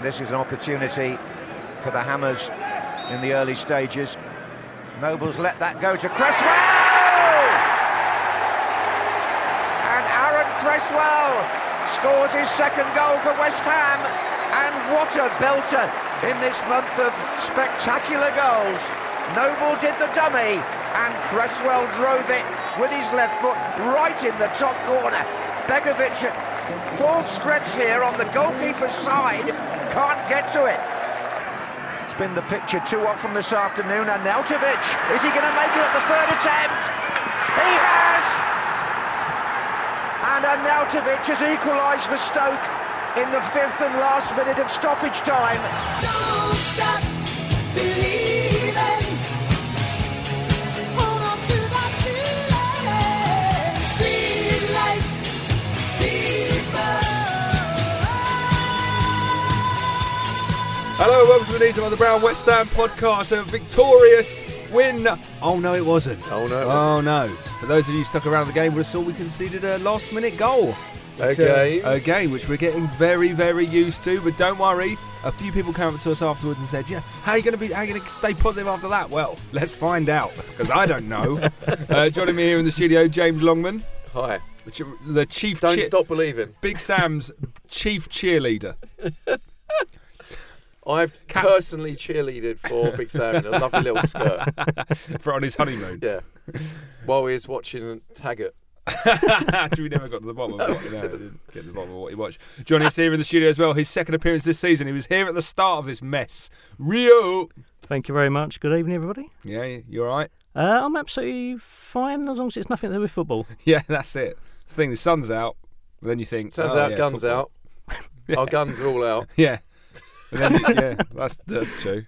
And this is an opportunity for the Hammers in the early stages. Nobles let that go to Cresswell! And Aaron Cresswell scores his second goal for West Ham. And what a belter in this month of spectacular goals. Noble did the dummy, and Cresswell drove it with his left foot right in the top corner. Begovic, full stretch here on the goalkeeper's side, can't get to it. It's been the picture too often this afternoon. And Arnautovic, is he going to make it at the third attempt? He has! And Arnautovic has equalised for Stoke in the fifth and last minute of stoppage time. Don't stop believing. Hello, welcome to the Knees Up Mother Brown West Ham podcast. A victorious win. Oh no, it wasn't. Oh, no, Oh no. For those of you stuck around the game, have saw we conceded a last-minute goal. Uh, Again? again, which we're getting very, very used to. But don't worry. A few people came up to us afterwards and said, "Yeah, how are you going to be? How are you going to stay positive after that?" Well, let's find out because I don't know. uh, joining me here in the studio, James Longman, Hi. which- the chief, Don't stop believing. Big Sam's chief cheerleader. I've Cap- personally cheerleaded for Big Sam in a lovely little skirt. for on his honeymoon. Yeah. While he was watching Taggart. we never got to the bottom of what, no, didn't get to the bottom of what he watched. Johnny's here in the studio as well. His second appearance this season. He was here at the start of this mess. Rio. Thank you very much. Good evening, everybody. Yeah, you all right? Uh, I'm absolutely fine as long as it's nothing to do with football. Yeah, that's it. The thing, the sun's out. But then you think, Turns oh, out yeah, guns football. out. Our guns are all out. Yeah. Then yeah, that's that's true.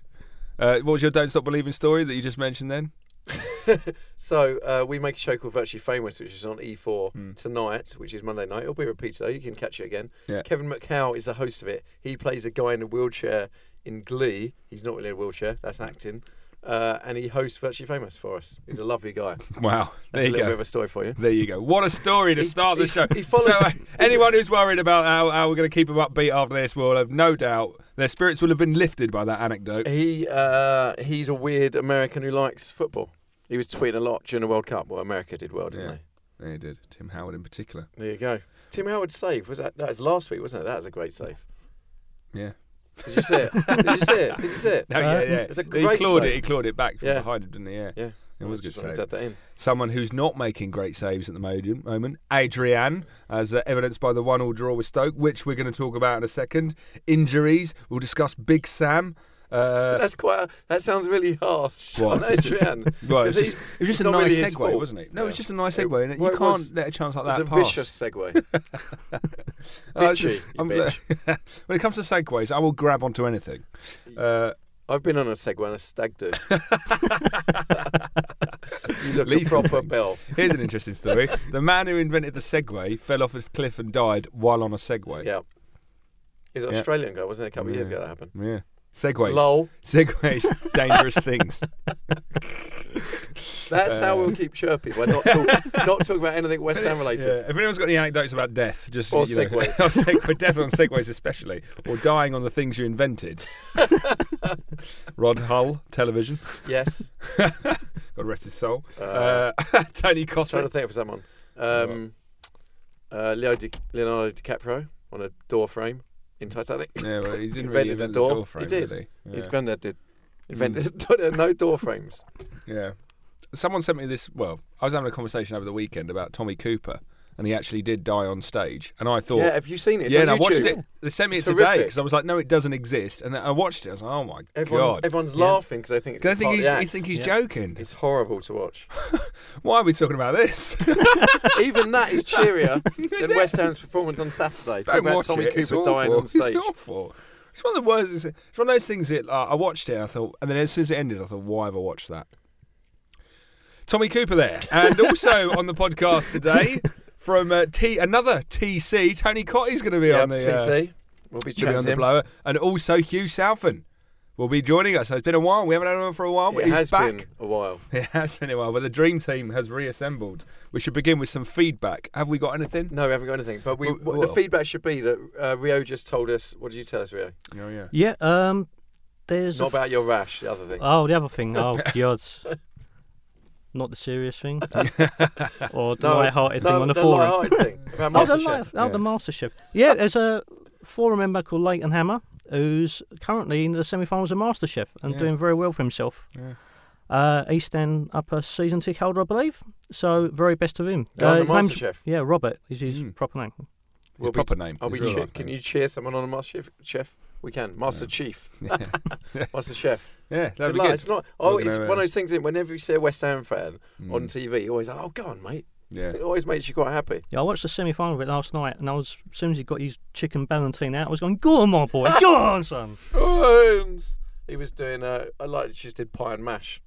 Uh, what was your don't stop believing story that you just mentioned then? So uh, we make a show called Virtually Famous, which is on E4 Hmm. tonight, which is Monday night. It'll be repeated though. You can catch it again. Yeah. Kevin McHale is the host of it. He plays a guy in a wheelchair in Glee. He's not really in a wheelchair. That's acting. Uh, and he hosts Virtually Famous for us. He's a lovely guy. Wow. There That's a you bit go. of a story for you. There you go. What a story to He- start the show. he follows- So, uh, anyone who's worried about how, how we're going to keep them upbeat after this will have no doubt their spirits will have been lifted by that anecdote. He uh, he's a weird American who likes football. He was tweeting a lot during the World Cup. Well, America did well, didn't they? Yeah. They did. Tim Howard in particular. There you go. Tim Howard's save was that? That was last week, wasn't it? That was a great save. Yeah. Did you see it? did you see it? Did you see it? No, yeah, yeah. it's a great he clawed it. save. He clawed it back from Yeah. behind him, didn't he? Yeah. Yeah, It was a good save. that in. Someone who's not making great saves at the moment, Adrian, as uh, evidenced by the one-all draw with Stoke, which we're going to talk about in a second. Injuries. We'll discuss Big Sam. Uh, That's quite. A, that sounds really harsh What? on Adrian. well, it just, it was just it's a nice really segue, wasn't it? No, it was just a nice It- segue. and well, you it can't was- let a chance like It was that a pass. vicious segue. It's Bitchy, just- when it comes to segues, I will grab onto anything. Uh, I've been on a Segway and a stag do. you look Lethal a proper things. bell. here's an interesting story. the man who invented the Segway fell off a cliff and died while on a Segway. Yeah. He's an Yeah. Australian guy, wasn't it? A couple of years ago that happened. Yeah. Segways. Lol. Segways, dangerous things. That's how Uh, we'll keep chirpy. We're not talk, not talk about anything West Ham related. Yeah, if anyone's got any anecdotes about death, just Or you know, segues. or seg- death on segways especially, or dying on the things you invented. Rod Hull, television. Yes. God rest his soul. Uh, Uh, Tony trying to think of someone. Um, uh, Leo Di- Leonardo DiCaprio on a door frame in Titanic. Yeah, well, he didn't really Invented the invent door. the He door frame, did. did he? His Yeah. granddad did. Hmm. Invented no door frames. Yeah. Someone sent me this. Well, I was having a conversation over the weekend about Tommy Cooper, and he actually did die on stage. And I thought, yeah, have you seen it? It's yeah, and I watched it. They sent me It's it today because I was like, no, it doesn't exist. And I watched it. I was like, oh my Everyone, god. everyone's Yeah. laughing because they think it's I think he's, think he's Yeah. joking. It's horrible to watch. Why are we talking about this? Even that is cheerier Is than it? West Ham's performance on Saturday. Talk Don't about watch Tommy it. Cooper dying on stage. It's awful. It's one of the worst. It's one of those things that uh, I watched it. And I thought, and then as soon as it ended, I thought, why have I watched that? Tommy Cooper there, and also on the podcast today from uh, T another TC. Tony Cottee's going to be Yep, on the uh, CC. We'll be gonna be chatting on to the him. blower, and also Hugh Southern. will be joining us. So it's been a while. We haven't had him for a while, but It he's has back. been a while. It has been a while, but the dream team has reassembled. We should begin with some feedback. Have we got anything? No, we haven't got anything. But we, Well, well- the feedback should be that uh, Rio just told us. What did you tell us, Rio? Oh yeah. Yeah, um, there's. Not a f- about your rash. The other thing. Oh, the other thing. Oh, God. Not the serious thing. or the no, light-hearted no, thing on the, the forum. light-hearted thing about Oh, the, MasterChef. light, oh, Yeah. the MasterChef. Yeah, there's a forum member called Leighton Hammer who's currently in the semi-finals of MasterChef and Yeah. doing very well for himself. Yeah. Uh, East End upper season ticket holder, I believe. So very best of him. Go on Uh, the his name's- MasterChef. Yeah, Robert is his Mm. proper name. His Will we- proper name. Are we real che- life can you cheer someone on a Master Chef? We can. Master Yeah. Chief. Yeah, Master Chef. yeah that'd Good be luck. good. It's not. Oh, it's uh, one of those things. That whenever you see a West Ham fan on Mm, TV, you always oh, go on, mate. yeah. It always makes you quite happy. Yeah, I watched the semi-final of it last night, and I was as soon as he got his chicken ballotine out, I was going, "Go on, my boy, go on, son." Bones. He was doing. Uh, I like that. She just did pie and mash.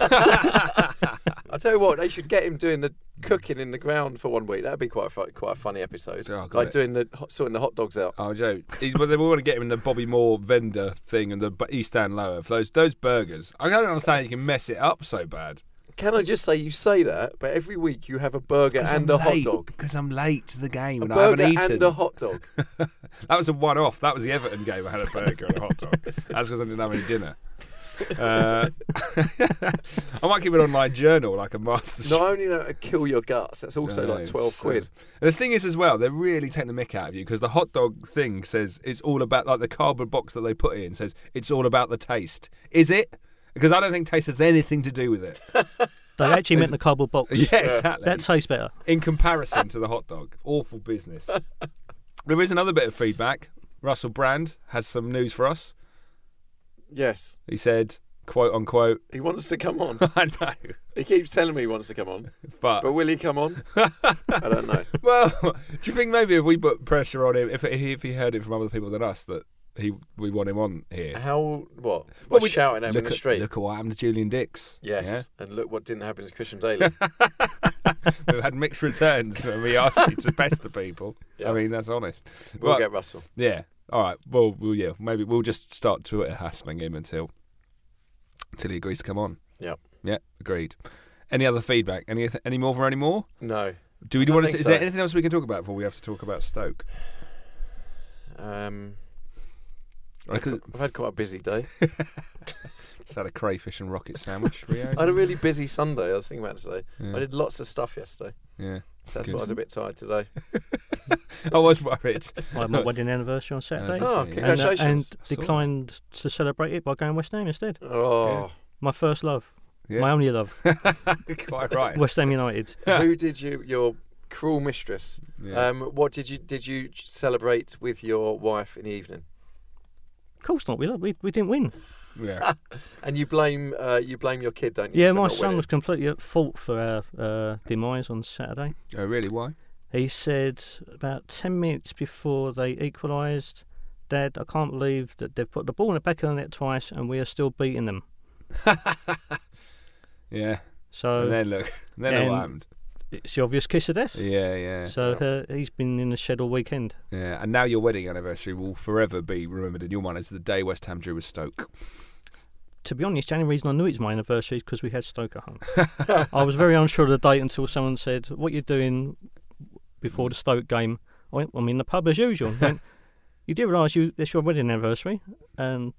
I tell you what, they should get him doing the cooking in the ground for one week. That'd be quite a, fu- quite a funny episode. Oh, got like it. doing the hot- sorting the hot dogs out. Oh, Joe. He's, well, they want to get him in the Bobby Moore vendor thing and the B- East End Lower for those those burgers. I don't understand you can mess it up so bad. Can I just say you say that, but every week you have a burger and a hot dog. Because I'm late to the game A and I haven't burger eaten. and a hot dog. That was a one-off. That was the Everton game. I had a burger and a hot dog. That's because I didn't have any dinner. Uh, I might keep an online journal like a master. Not only that, it kill your guts. That's also No, like twelve so- quid. And the thing is, as well, they're really taking the mick out of you because the hot dog thing says it's all about like the cardboard box that they put in says it's all about the taste. Is it? Because I don't think taste has anything to do with it. They actually meant the cardboard box. yeah, exactly. That tastes better. in comparison to the hot dog. Awful business. there is another bit of feedback. Russell Brand has some news for us. Yes, He said, quote unquote, he wants to come on. I know, He keeps telling me he wants to come on, but, but will he come on? I don't know. well, do you think maybe if we put pressure on him, if if he heard it from other people than us, that he we want him on here? How what? Well, What we- shouting at him look in the at, street? Look at what happened to Julian Dicks. yes, and look what didn't happen to Christian Dailly. Yeah? We've had mixed returns when we asked you to pester people. Yeah. I mean, that's honest. We'll But- get Russell. Yeah. All right. Well, well, yeah. Maybe we'll just start Twitter hassling him until until he agrees to come on. Yep. Yeah. Agreed. Any other feedback? Any any more for any more? No. Do we want to? Is so. there anything else we can talk about before we have to talk about Stoke? Um, I've had quite a busy day. just had a crayfish and rocket sandwich. Rio. I had a really busy Sunday. I was thinking about today. Yeah. I did lots of stuff yesterday. yeah. So that's Good. why I was a bit tired today. I was worried. I had my wedding anniversary on Saturday. did Oh, you? and, uh, and congratulations. I saw declined to celebrate it by going West Ham instead. Oh, My first love, Yeah. my only love, Quite right. West Ham United. who did you? Your cruel mistress. Yeah. Um, what did you did you celebrate with your wife in the evening? Of course not. We lo- we, we didn't win. yeah. And you blame uh, you blame your kid, don't you? Yeah, my son winning? was completely at fault for our uh, demise on Saturday. Oh, really? Why? He said about 10 minutes before they equalised, Dad, I can't believe that they've put the ball in the back of the net twice and we are still beating them. Yeah. So and then look. And then and- what happened? It's the obvious kiss of death. Yeah. Yeah. So uh, he's been in the shed all weekend. Yeah, and now your wedding anniversary will forever be remembered in your mind as the day West Ham drew with Stoke. To be honest, the only reason I knew it's my anniversary is because we had Stoke at home. I was very unsure of the date until someone said, What you doing before the Stoke game? I went, I'm in the pub as usual. Went, you do realise you it's your wedding anniversary? And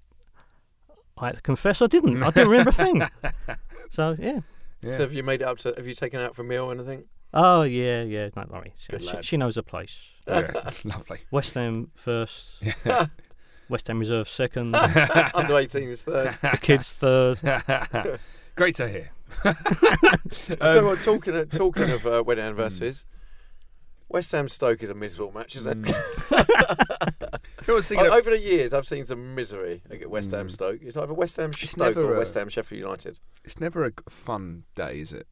I had to confess I didn't. I didn't remember a thing. So, yeah. Yeah. So have you made it up to? Have you taken it out for a meal or anything? Oh, yeah, yeah, don't worry. She, Good she, lad. she knows the place. yeah, lovely. West Ham first, West Ham Reserve second, Under 18s third. the kids third. Great to hear. I tell you um, what, talking of, talking of uh, wedding mm. anniversaries, West Ham Stoke is a miserable match, isn't it? Mm. You know thinking O- of- Over the years, I've seen some misery at West Ham Mm. Stoke. It's either West Ham It's Stoke or a- West Ham Sheffield United. It's never a fun day, is it?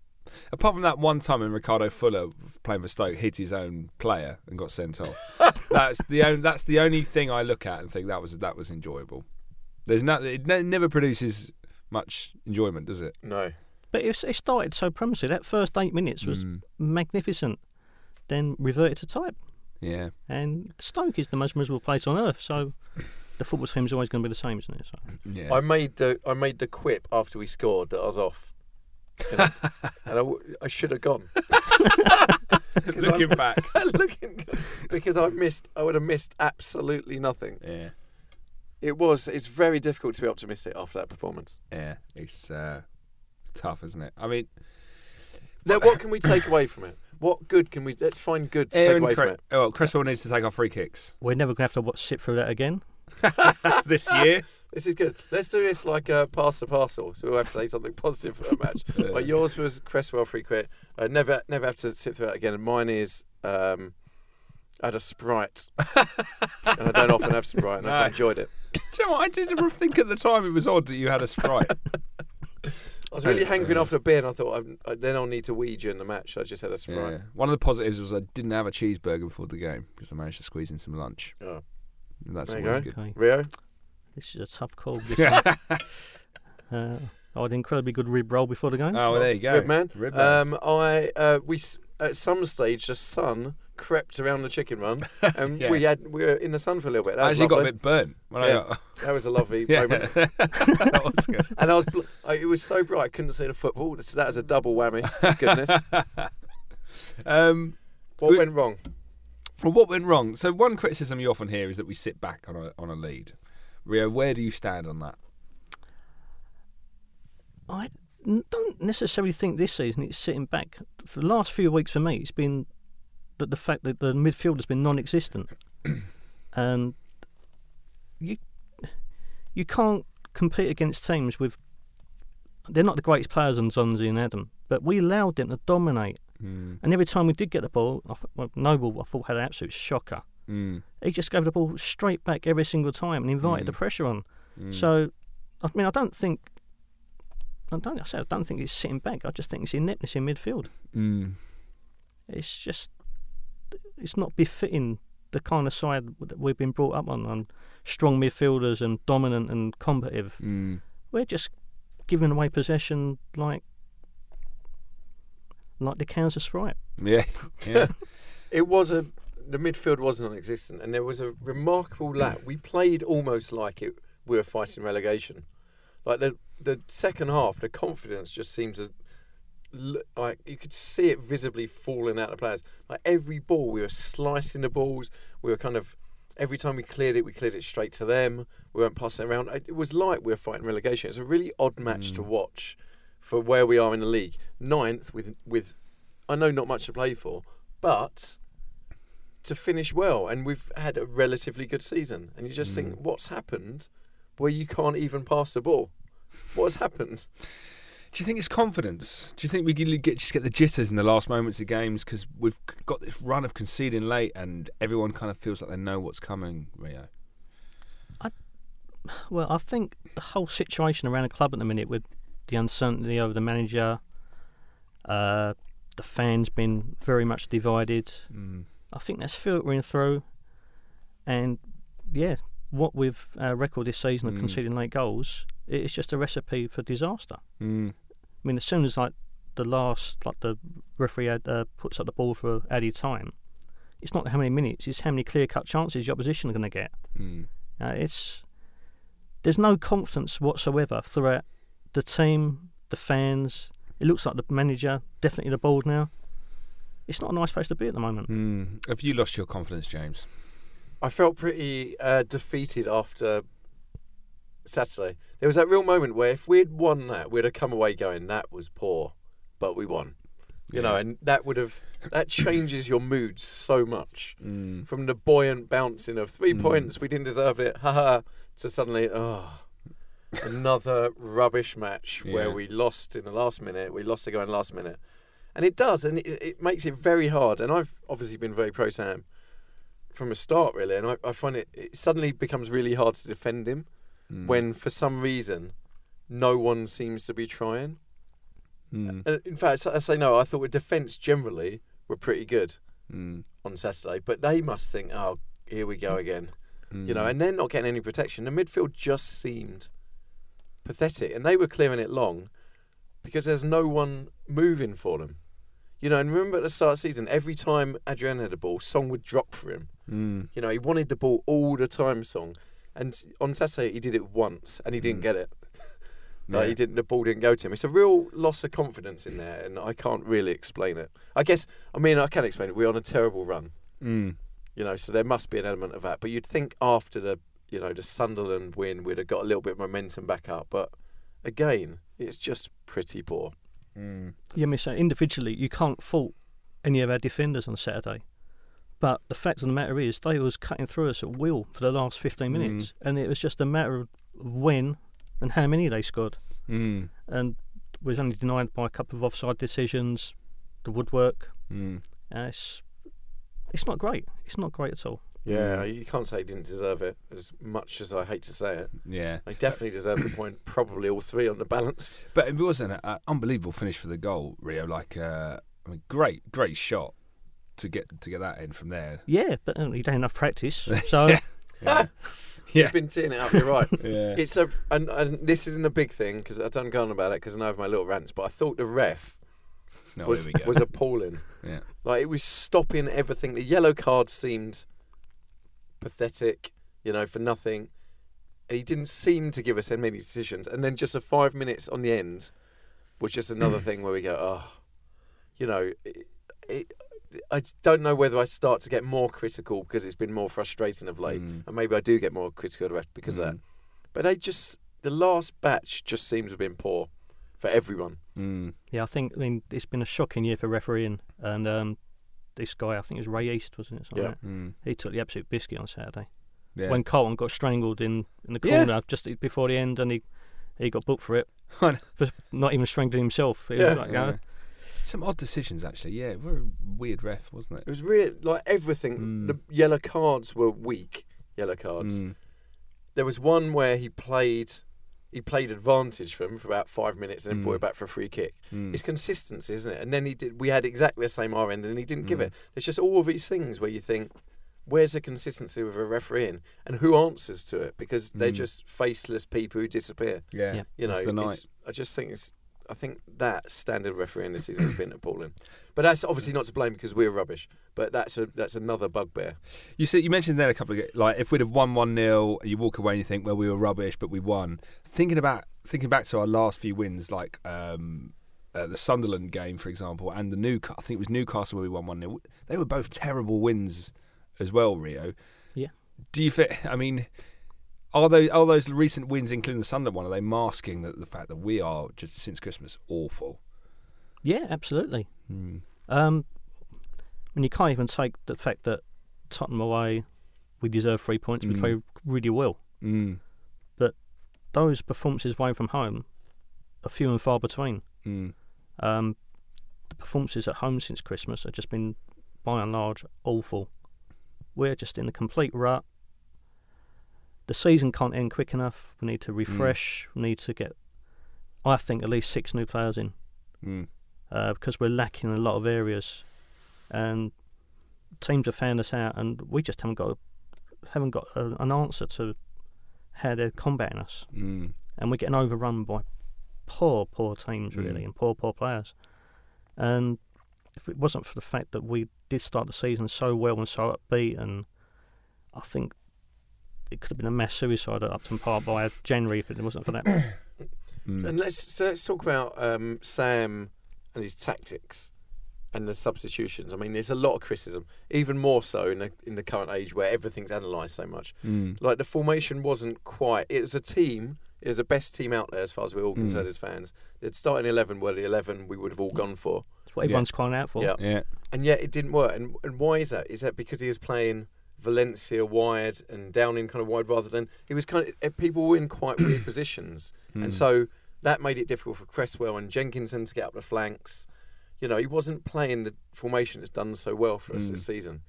Apart from that one time when Ricardo Fuller playing for Stoke hit his own player and got sent off. that's the only. That's the only thing I look at and think that was that was enjoyable. There's no. It ne- never produces much enjoyment, does it? No. But it, it started so promising. That first eight minutes was Mm, magnificent. Then reverted to type. Yeah. And Stoke is the most miserable place on earth. So the football team's always going to be the same, isn't it? So. Yeah. I made the I made the quip after we scored that I was off, you know, and I, w- I should have gone. 'Cause Looking I'm- back. looking because I missed. I would have missed absolutely nothing. Yeah. It was. It's very difficult to be optimistic after that performance. Yeah. It's uh, tough, isn't it? I mean, Now, what can we take away from it? What good can we? Let's find good to take Aaron away Cre- from it. oh, Cresswell needs to take our free kicks We're never going to have to watch, sit through that again. this year. This is good. Let's do this like a pass the parcel. So we'll have to say something positive for that match. But yours was Cresswell free quit. Uh, never, never have to sit through that again. And mine is um, I had a Sprite, and I don't often have Sprite, and I No. enjoyed it. Do you know what? I didn't think at the time it was odd that you had a sprite. I was really hankering after a beer, and I thought I'm, I, then I'll need to wee during the match. So I just had a Sprite. yeah. One of the positives was I didn't have a cheeseburger before the game because I managed to squeeze in some lunch. Oh. And that's There always go. good. Okay. Rio, This is a tough call. This one. uh, I had an incredibly good rib roll before the game. Oh, well, there you go. Rib man. Rib man. Um, I uh, we at some stage the sun crept around the chicken run, and Yeah. we had we were in the sun for a little bit. That I was actually got a lovely. bit burnt when Yeah. I got. That was a lovely moment. that was good. And I was, bl- I, it was so bright I couldn't see the football. This- That was a double whammy. Goodness, Um, what We- went wrong? well, what went wrong? So one criticism you often hear is that we sit back on a on a lead. Rio, where do you stand on that? I don't necessarily think this season it's sitting back. For the last few weeks for me, it's been that the fact that the midfield has been non-existent, and you you can't compete against teams with. They're not the greatest players on N'Zonzi and Adam, but we allowed them to dominate. Mm. And every time we did get the ball, I thought, well, Noble I thought had an absolute shocker. Mm. He just gave the ball straight back every single time and invited Mm. the pressure on. Mm. So, I mean, I don't think. I don't. I said I don't think it's sitting back. I just think it's ineptness in midfield. Mm. It's just, it's not befitting the kind of side that we've been brought up on, on strong midfielders and dominant and combative. Mm. We're just giving away possession like, like the cans of Sprite. Yeah. Yeah. It was a the midfield was non-existent, and there was a remarkable lap. We played almost like it we were fighting relegation. Like the the second half, the confidence just seems to l- like you could see it visibly falling out of players. Like every ball, we were slicing the balls. We were kind of every time we cleared it, we cleared it straight to them. We weren't passing it around. It it was like we were fighting relegation. It's a really odd match to mm. watch for where we are in the league. Ninth with with I know not much to play for, but to finish well, and we've had a relatively good season. And you just think, mm. what's happened where you can't even pass the ball? What has happened? Do you think it's confidence? Do you think we get, just get the jitters in the last moments of games because we've got this run of conceding late and everyone kind of feels like they know what's coming, Rio? I, Well, I think the whole situation around the club at the minute with the uncertainty over the manager, uh, the fans been very much divided. Mm. I think that's filtering through, and yeah, what with our record this season of Mm. conceding late goals, it's just a recipe for disaster. Mm. I mean, as soon as like the last, like the referee had, uh, puts up the ball for added time, it's not how many minutes; it's how many clear-cut chances your opposition are going to get. Mm. Uh, it's there's no confidence whatsoever throughout the team, the fans. It looks like the manager, definitely the board now. It's not a nice place to be at the moment. Mm. Have you lost your confidence, James? I felt pretty uh, defeated after Saturday. There was that real moment where if we'd won that, we'd have come away going, "That was poor," but we won. You know, and that would have that changes your mood so much Mm. from the buoyant bouncing of three Mm. points, we didn't deserve it, haha, to suddenly, oh, another rubbish match where we lost in the last minute. We lost to go in the last minute, and it does, and it, it makes it very hard. And I've obviously been very pro Sam from the start, really, and I, I find it, it suddenly becomes really hard to defend him Mm. when, for some reason, no one seems to be trying. Mm. And in fact, I say no. I thought with defence generally were pretty good Mm. on Saturday, but they must think, oh, here we go again. You know, Mm. and they're not getting any protection. The midfield just seemed pathetic, and they were clearing it long because there's no one moving for them. You know, and remember at the start of the season, every time Adrian had the ball, Song would drop for him. Mm. You know, he wanted the ball all the time, Song. And on Saturday he did it once and he didn't Mm. get it. Like Yeah. he didn't. The ball didn't go to him. It's a real loss of confidence in there, and I can't really explain it. I guess. I mean, I can explain it. We're on a terrible run, Mm. you know, so there must be an element of that. But you'd think after the, you know, the Sunderland win, we'd have got a little bit of momentum back up. But again, it's just pretty poor. Mm. Yeah, I mean, so individually, you can't fault any of our defenders on Saturday. But the fact of the matter is, they was cutting through us at will for the last 15 minutes. And it was just a matter of when and how many they scored. Mm. And was only denied by a couple of offside decisions, the woodwork. Mm. Uh, it's, it's not great. It's not great at all. Yeah, Mm. you can't say he didn't deserve it. As much as I hate to say it, Yeah. they definitely deserved the point. Probably all three on the balance. But it was an uh, unbelievable finish for the goal, Rio. Like, uh, I mean, great, great shot to get to get that in from there. Yeah, but um, he don't have enough practice. So Yeah. Yeah. You've been teeing it up. You're right. yeah. It's a and, and this isn't a big thing because I don't go on about it because I know of my little rants. But I thought the ref No, was here we go. was appalling. yeah. Like it was stopping everything. The yellow card seemed pathetic, you know, for nothing. And he didn't seem to give us any decisions. And then just a five minutes on the end was just another thing where we go, oh, you know, it, it, I don't know whether I start to get more critical because it's been more frustrating of late, Mm. and maybe I do get more critical of the ref because of that. Mm. But they just the last batch just seems to have been poor for everyone. Mm. Yeah, I think I mean it's been a shocking year for refereeing, and um, this guy I think it was Ray East, wasn't it? Something Yeah. like? Mm. he took the absolute biscuit on Saturday Yeah. when Carlton got strangled in, in the Yeah. corner just before the end, and he he got booked for it for not even strangling himself. It Yeah. was like, Yeah. Some odd decisions, actually. Yeah, very weird ref, wasn't It it? was really like everything. Mm. The yellow cards were weak. Yellow cards. Mm. There was one where he played. He played advantage for him for about five minutes and then Mm. brought it back for a free kick. Mm. It's consistency, isn't it? And then he did. We had exactly the same R end, and he didn't give Mm. it. It's just all of these things where you think, where's the consistency with a refereeing, and who answers to it? Because they're Mm. just faceless people who disappear. Yeah. Yeah. You know, the night. I just think it's. I think that standard refereeing this season has been appalling. But that's obviously not to blame because we're rubbish. But that's a that's another bugbear. You said you mentioned there a couple of like if we'd have won one 0 you walk away and you think well we were rubbish but we won. Thinking about thinking back to our last few wins like um, uh, the Sunderland game for example and the Newcastle I think it was Newcastle where we won one 0 They were both terrible wins as well, Rio. Yeah. Do you fit? I mean, are those are those recent wins, including the Sunderland one, are they masking the, the fact that we are just since Christmas awful? yeah, absolutely. Mm. Um, and you can't even take the fact that Tottenham away, we deserve three points. We Mm. play really well. Mm. Those performances away from home are few and far between. Mm. Um, the performances at home since Christmas have just been, by and large, awful. We're just in a complete rut. The season can't end quick enough. We need to refresh. We need to get, I think, at least six new players in Mm. uh, because we're lacking in a lot of areas, and teams have found us out, and we just haven't got a, haven't got a, an answer to how they're combating us, Mm. and we're getting overrun by poor, poor teams really, Mm. and poor, poor players. And if it wasn't for the fact that we did start the season so well and so upbeat, and I think it could have been a mass suicide at Upton Park by a January if it wasn't for that. Mm. And let's so let's talk about um, Sam and his tactics and the substitutions. I mean, there's a lot of criticism, even more so in the in the current age where everything's analysed so much. Mm. Like the formation wasn't quite. It was a team. It was the best team out there as far as we're all concerned Mm. as fans. The starting eleven were the eleven we would have all gone for, That's what everyone's crying out for. Yeah. Yeah. and yet it didn't work. And and why is that? Is that because he was playing Valencia wide and Downing kind of wide rather than he was kind of eh, people were in quite weird positions, Mm. and so that made it difficult for Cresswell and Jenkinson to get up the flanks. You know, he wasn't playing the formation that's done so well for us Mm. this season,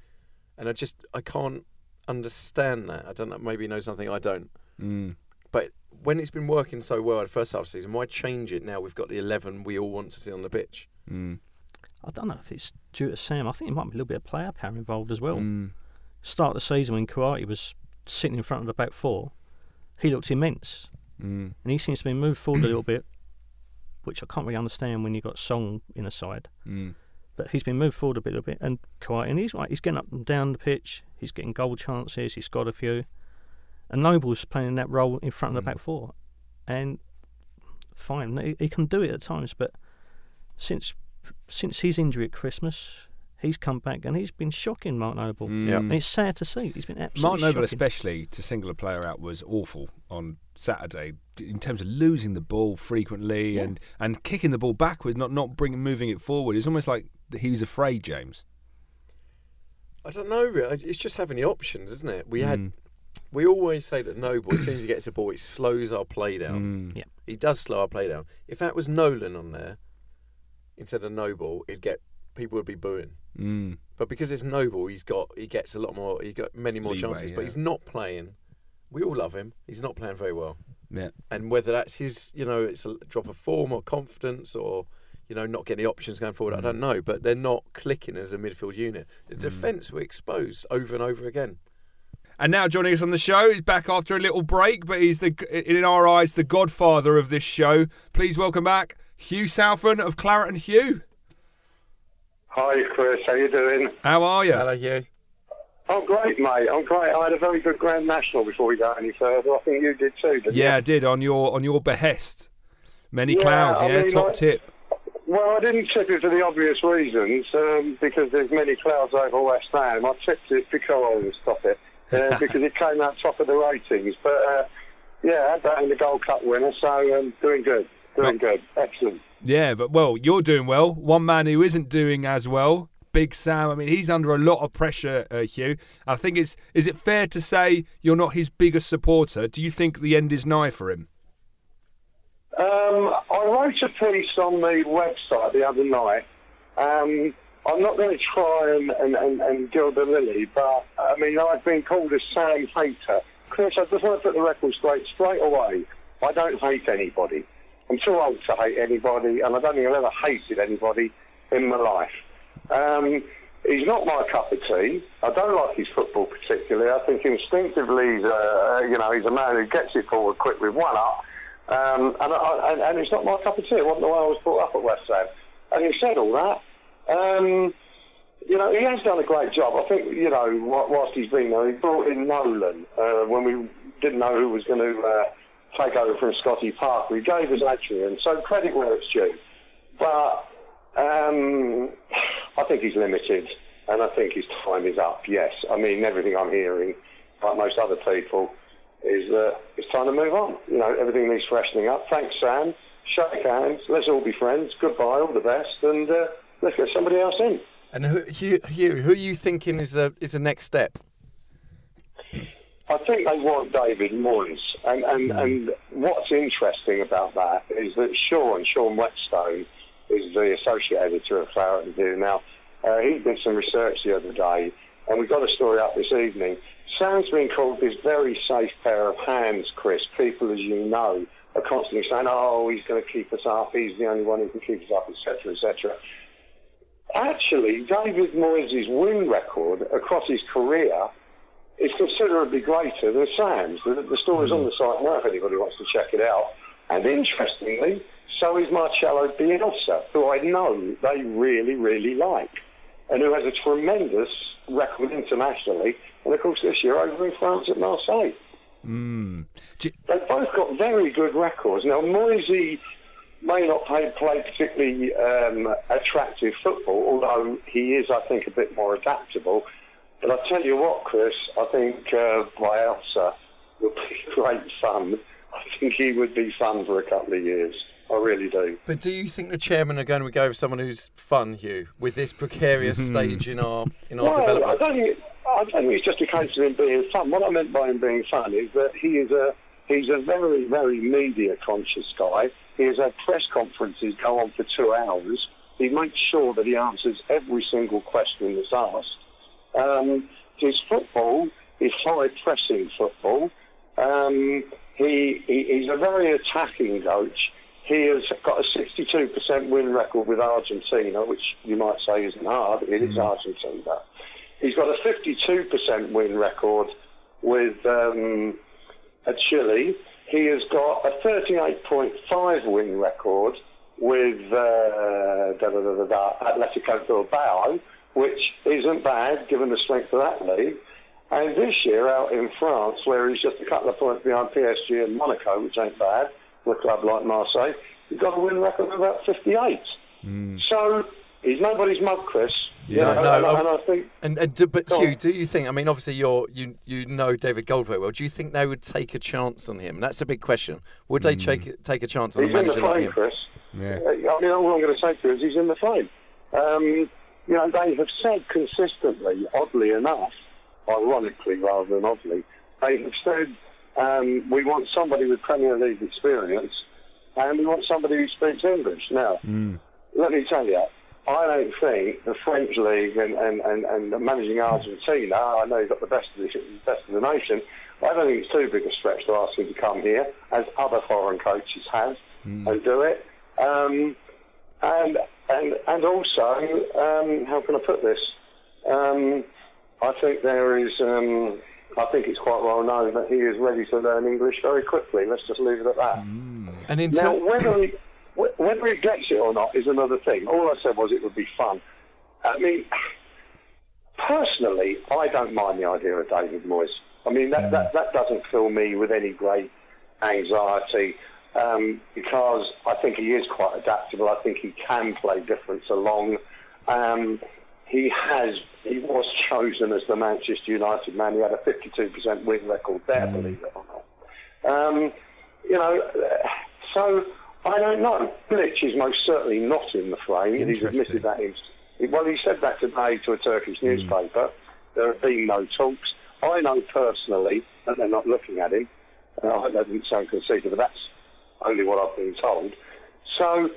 and I just I can't understand that. I don't know. Maybe he knows something I don't. Mm. But when it's been working so well in the first half of the season, why change it now? We've got the eleven we all want to see on the pitch. Mm. I don't know if it's due to Sam. I think there might be a little bit of player power involved as well. Mm. Start of the season when Kouyate was sitting in front of the back four, he looked immense, Mm. and he seems to be moved forward a little bit, which I can't really understand when you've got Song in a side. Mm. But he's been moved forward a bit, a bit, and Kouyate, and he's like he's getting up and down the pitch. He's getting goal chances. He's got a few, And Noble's playing that role in front of the back four, and fine, he, he can do it at times. But since since his injury at Christmas, he's come back and he's been shocking, Mark Noble. Yeah. And it's sad to see. He's been absolutely Mark Noble, shocking. especially to single a player out, was awful on Saturday in terms of losing the ball frequently and, and kicking the ball backwards, not not bringing moving it forward. It's almost like he was afraid, James. I don't know. really. It's just having the options, isn't it? We Mm. had. We always say that Noble, as soon as he gets the ball, it slows our play down. Mm. Yeah. He does slow our play down. If that was Nolan on there instead of Noble, it'd get people would be booing. Mm. But because it's Noble, he's got he gets a lot more. He got many more Leeway, chances. yeah. But he's not playing. We all love him. He's not playing very well. Yeah. And whether that's his, you know, it's a drop of form or confidence or, you know, not getting the options going forward, I don't Mm. know. But they're not clicking as a midfield unit. The defence were exposed over and over again. And now joining us on the show, he's back after a little break, but he's the in our eyes the godfather of this show. Please welcome back Hugh Southern of Claret and Hugh. Hi, Chris. How you doing? How are you? Hello, Hugh. I'm great, mate. I'm great. I had a very good Grand National before we go any further. I think you did too, didn't Yeah, I did on your on your behest. Many Yeah, clouds, I yeah, mean, top I- tip. Well, I didn't tip it for the obvious reasons, um, because there's many clouds over West Ham. I tipped it because, I always stop it, uh, because it came out top of the ratings. But, uh, yeah, I had that in the Gold Cup winner, so um, doing good. Doing good. Excellent. Yeah, but well, you're doing well. One man who isn't doing as well, Big Sam. I mean, he's under a lot of pressure, uh, Hugh. I think it's is it fair to say you're not his biggest supporter? Do you think the end is nigh for him? Um, I wrote a piece on the website the other night. Um, I'm not going to try and, and, and, and gild the lily, but I mean, I've been called a Sam hater. Chris, I just want to put the record straight straight away. I don't hate anybody. I'm too old to hate anybody, and I don't think I've ever hated anybody in my life. Um, he's not my cup of tea. I don't like his football particularly. I think instinctively, he's a, you know, he's a man who gets it forward quick with one up. Um, and, I, and, and it's not my cup of tea. It wasn't the way I was brought up at West Ham. And he said all that. Um, you know, he has done a great job. I think, you know, whilst he's been there, he brought in Nolan uh, when we didn't know who was going to uh, take over from Scotty Parker. He gave us Adrian, so credit where it's due. But um, I think he's limited, and I think his time is up, yes. I mean, everything I'm hearing, like most other people, is that it's time to move on. You know, everything needs freshening up. Thanks, Sam. Shake hands. Let's all be friends. Goodbye. All the best. And uh, let's get somebody else in. And who, Hugh, who are you thinking is the is the next step? I think they want David Moyes, and and, and what's interesting about that is that Sean Sean Whetstone is the associate editor of Claret and Hugh. Now uh, he did some research the other day, and we got a story up this evening. Sam's been called this very safe pair of hands, Chris. People, as you know, are constantly saying, "Oh, he's going to keep us up. He's the only one who can keep us up," etc., etc. Actually, David Moyes' win record across his career is considerably greater than Sam's. The, the story's on the site now if anybody wants to check it out. And interestingly, so is Marcelo Bielsa, who I know they really, really like, and who has a tremendous record internationally, and of course this year over in France at Marseille. Mm. Do- They've both got very good records. Now, Moisey may not play, play particularly um, attractive football, although he is, I think, a bit more adaptable. But I tell you what, Chris, I think uh, Bielsa would be great fun. I think he would be fun for a couple of years. I really do. But do you think the chairman are going to go with someone who's fun, Hugh, with this precarious stage in our in our Well, I development? don't think I don't think it's just a case of him being fun. What I meant by him being fun is that he is a he's a very very media conscious guy. He has had press conferences go on for two hours. He makes sure that he answers every single question that's asked. Um, his football is high pressing football. Um, he, he he's a very attacking coach. He has got a 62% win record with Argentina, which you might say isn't hard. It is Argentina. He's got a 52% win record with um, at Chile. He has got a 38.5 win record with uh, da, da, da, da, da, Atletico Bilbao, which isn't bad given the strength of that league. And this year, out in France, where he's just a couple of points behind PSG and Monaco, which ain't bad for a club like Marseille, he's got a win record of about 58. So he's nobody's mug, Chris. You Yeah. know, No, and, I- and I think And, and do, but Hugh, on. do you think? I mean, obviously, you're you you know David Gold very well. Do you think they would take a chance on him? That's a big question. Would they take take a chance on he's a in the manager like frame, him? Chris. Yeah. Uh, I mean, all I'm going to say to you is he's in the frame. Um, you know, they have said consistently, oddly enough, ironically rather than oddly, they have said um, we want somebody with Premier League experience and we want somebody who speaks English. Now, let me tell you, I don't think the French league and, and, and, and managing Argentina, I know he's got the best of the, best of the nation, I don't think it's too big a stretch to ask him to come here, as other foreign coaches have, and do it. Um, and and and also, um, how can I put this? Um, I think there is. Um, I think it's quite well known that he is ready to learn English very quickly. Let's just leave it at that. And in Now, whether he whether he gets it or not is another thing. All I said was it would be fun. I mean, personally, I don't mind the idea of David Moyes. I mean, that, that, that doesn't fill me with any great anxiety um, because I think he is quite adaptable. I think he can play difference along. Um, he has, he was chosen as the Manchester United man. He had a 52% win record there, believe it or not. Um, you know, so I don't know. Bilic is most certainly not in the frame. He's admitted that. Well, he said that today to a Turkish newspaper. There have been no talks. I know personally that they're not looking at him. Uh, I hope that didn't sound conceited, but that's only what I've been told. So,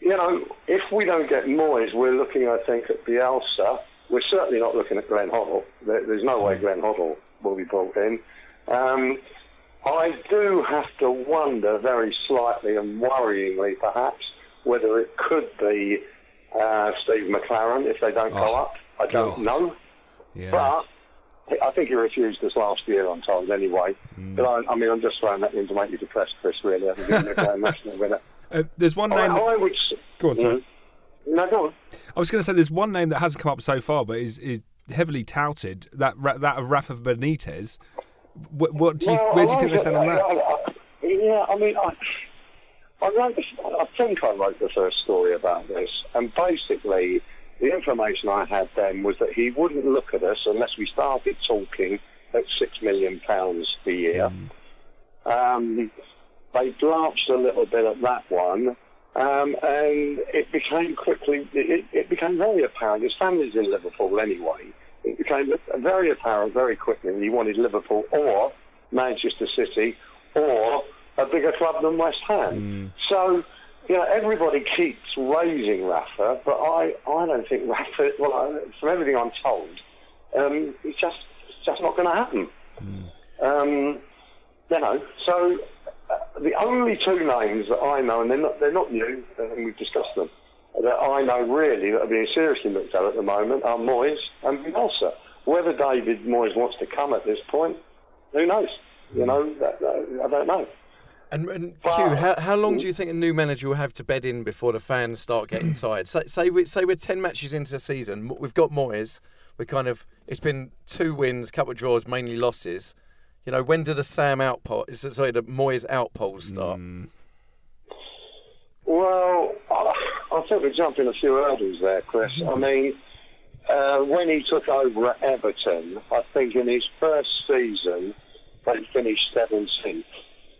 you know, if we don't get Moyes, we're looking, I think, at Bielsa. We're certainly not looking at Glenn Hoddle. There's no way Glenn Hoddle will be brought in. Um, I do have to wonder very slightly and worryingly, perhaps, whether it could be uh, Steve McClaren if they don't go Oh, up. I don't God. know. Yeah. But I think he refused us last year, I'm told, anyway. Mm. But I, I mean, I'm just throwing that in to make you depressed, Chris, really. I think he's a national winner. Uh, there's one I, name. That, I would. go on, sorry. Mm. No, go on. I was going to say there's one name that hasn't come up so far, but is, is heavily touted. That that of Rafa Benitez. What, what do you, Well, where do you think they stand on that? I- I- yeah, I mean, I, I wrote. I think I wrote the first story about this, and basically, the information I had then was that he wouldn't look at us unless we started talking at six million pounds a year. Um, they blanched a little bit at that one. Um, and it became quickly, it, it became very apparent. His family's in Liverpool anyway. It became very apparent very quickly that he wanted Liverpool or Manchester City or a bigger club than West Ham. So, you know, everybody keeps raising Rafa, but I, I don't think Rafa, well, I, from everything I'm told, um, it's just, it's just not going to happen. Um, you know, so uh, the only two names that I know, and they're not, they're not new, and we've discussed them, that I know really that are being seriously looked at at the moment are Moyes and Bielsa. Whether David Moyes wants to come at this point, who knows? You know, I don't know. And, and Well- Hugh, how, how long do you think a new manager will have to bed in before the fans start getting tired? Say, say, we, say we're 10 matches into the season, we've got Moyes, we kind of, it's been two wins, a couple of draws, mainly losses. You know, when do the Sam output, is sorry, the Moyes outpolls start? Well, I, I think we're jumping a few hurdles there, Chris. I mean, uh, when he took over at Everton, I think in his first season, they finished 17th.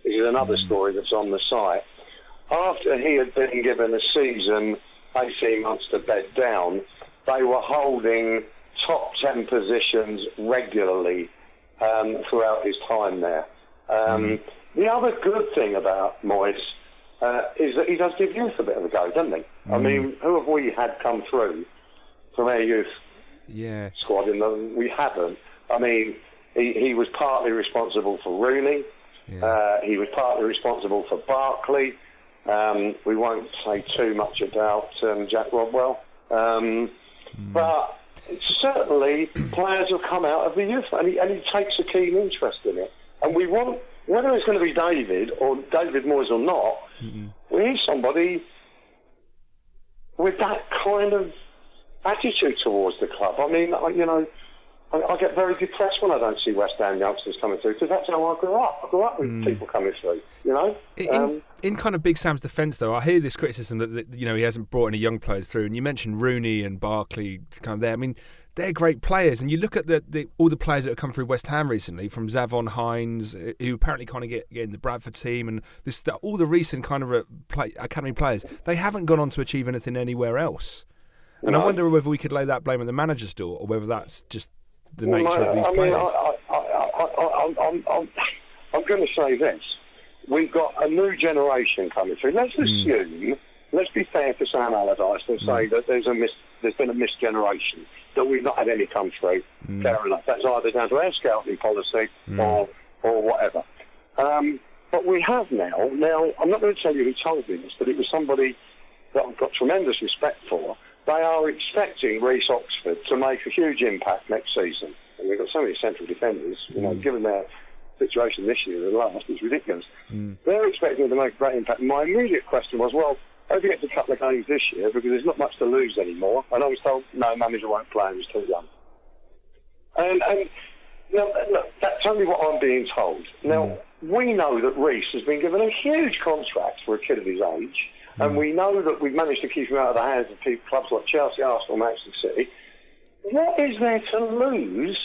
This is another story that's on the site. After he had been given a season, 18 months to bed down, they were holding top 10 positions regularly um, throughout his time there. Um, The other good thing about Moyes uh, is that he does give youth a bit of a go, doesn't he? I mean, who have we had come through from our youth Yeah. squad? In the, we haven't. I mean, he, he was partly responsible for Rooney. Uh, he was partly responsible for Barkley. Um, we won't say too much about um, Jack Rodwell. Um, But certainly players have come out of the youth and he, and he takes a keen interest in it. And we want, whether it's going to be David or David Moyes or not, we need somebody with that kind of attitude towards the club. I mean, you know, I, I get very depressed when I don't see West Ham youngsters coming through because that's how I grew up. I grew up with people coming through. You know. In, Um, in kind of Big Sam's defence, though, I hear this criticism that, that you know he hasn't brought any young players through, and you mentioned Rooney and Barkley kind of there. I mean, they're great players, and you look at the, the all the players that have come through West Ham recently, from Zavon Hines, uh, who apparently kind of get, get in the Bradford team, and this the, all the recent kind of play, academy players, they haven't gone on to achieve anything anywhere else. And I wonder whether we could lay that blame at the manager's door, or whether that's just the Well, nature of these I mean, players. I, I, I, I, I'm, I'm, I'm, I'm going to say this. We've got a new generation coming through. Let's Hmm. assume, let's be fair to Sam Allardyce and say that there's a mis, there's been a missed generation, that we've not had any come through. Hmm. Fair enough. That's either down to our scouting policy or, or whatever. Um, but we have now, now, I'm not going to tell you who told me this, but it was somebody that I've got tremendous respect for. They are expecting Reece Oxford to make a huge impact next season. And we've got so many central defenders, you know, mm. given their situation this year and last, it's ridiculous. Mm. They're expecting him to make a great impact. My immediate question was, well, hope he gets a couple of games this year because there's not much to lose anymore. And I was told, no, manager won't play him, he's too young. And, and now, look, that's only what I'm being told. Now, mm. we know that Reese has been given a huge contract for a kid of his age, and hmm. we know that we've managed to keep him out of the hands of people, clubs like Chelsea, Arsenal, Manchester City. What is there to lose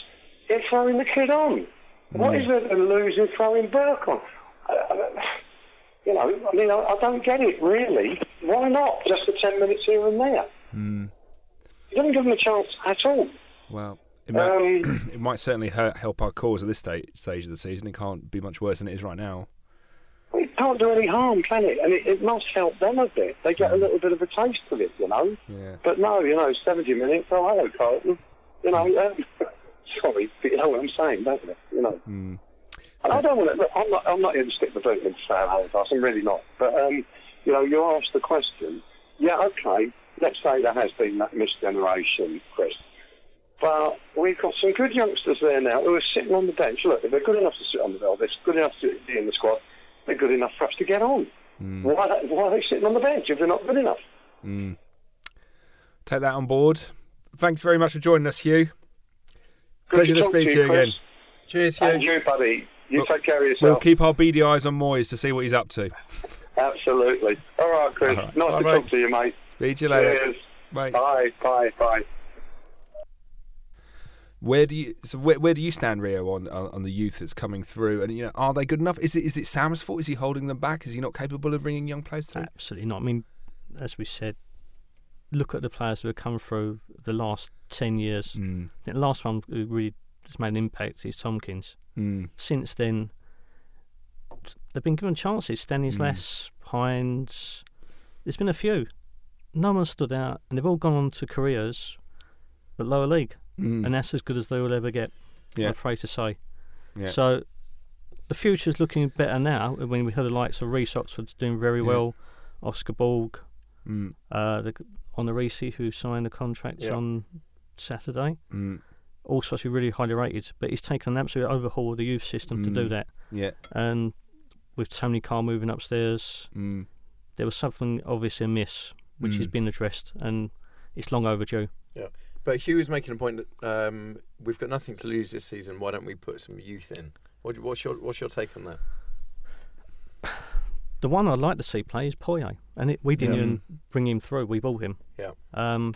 in throwing the kid on? What hmm. is there to lose in throwing Burke on? I, I, you know, I mean, I, I don't get it really. Why not? Just for 10 minutes here and there. Hmm. You don't give them a chance at all. Well, it might, Um, it might certainly hurt, help our cause at this stage, stage of the season. It can't be much worse than it is right now. Can't do any harm, can it? And it, it must help them a bit. They get a little bit of a taste of it, you know. Yeah. But no, you know, 70 minutes. Oh, hello, Carlton. You know, um, sorry, but you know what I'm saying, don't you? You know. And I don't want to. Look, I'm not. I'm not here to stick the boot into Sam. I'm really not. But um, you know, you asked the question. Yeah, okay. Let's say there has been that misgeneration, Chris. But we've got some good youngsters there now who are sitting on the bench. Look, if they're good enough to sit on the bench, they're good enough to be in the squad. They're good enough for us to get on. Hmm. Why, why are they sitting on the bench if they're not good enough? Hmm. Take that on board. Thanks very much for joining us, Hugh. Good Pleasure to talk speak to you Chris. again. Cheers, And Hugh. you, buddy. You Well, take care of yourself. We'll keep our beady eyes on Moyes to see what he's up to. Absolutely. All right, Chris. All right. Nice to Bye-bye. talk to you, mate. Speak to you later. Cheers. Bye. Bye, bye, bye. Where do you so where, where do you stand, Rio, on, on the youth that's coming through? And you know, are they good enough? Is it is it Sam's fault? Is he holding them back? Is he not capable of bringing young players through? Absolutely not. I mean, as we said, look at the players who have come through the last 10 years. Mm. The last one who really has made an impact is Tomkins. Mm. Since then, they've been given chances. Stanley's Mm. less, Hines. There's been a few. No one stood out, and they've all gone on to careers at lower league, Mm. and that's as good as they will ever get. Yeah. I'm afraid to say. Yeah. So the future is looking better now. I mean, we heard the likes of Reece Oxford's doing very Yeah. well, Oscar Borg, Mm. uh, the, on the Reese who signed the contract Yeah. on Saturday. Mm. All supposed to be really highly rated, but he's taken an absolute overhaul of the youth system to do Mm. that. Yeah. And with Tony Carr moving upstairs, Mm. there was something obviously amiss, which has Mm. been addressed, and it's long overdue. But Hugh was making a point that um, we've got nothing to lose this season. Why don't we put some youth in? What, what's your What's your take on that? The one I'd like to see play is Poyet, and it, we didn't Yeah. even bring him through. We bought him. Yeah. Um,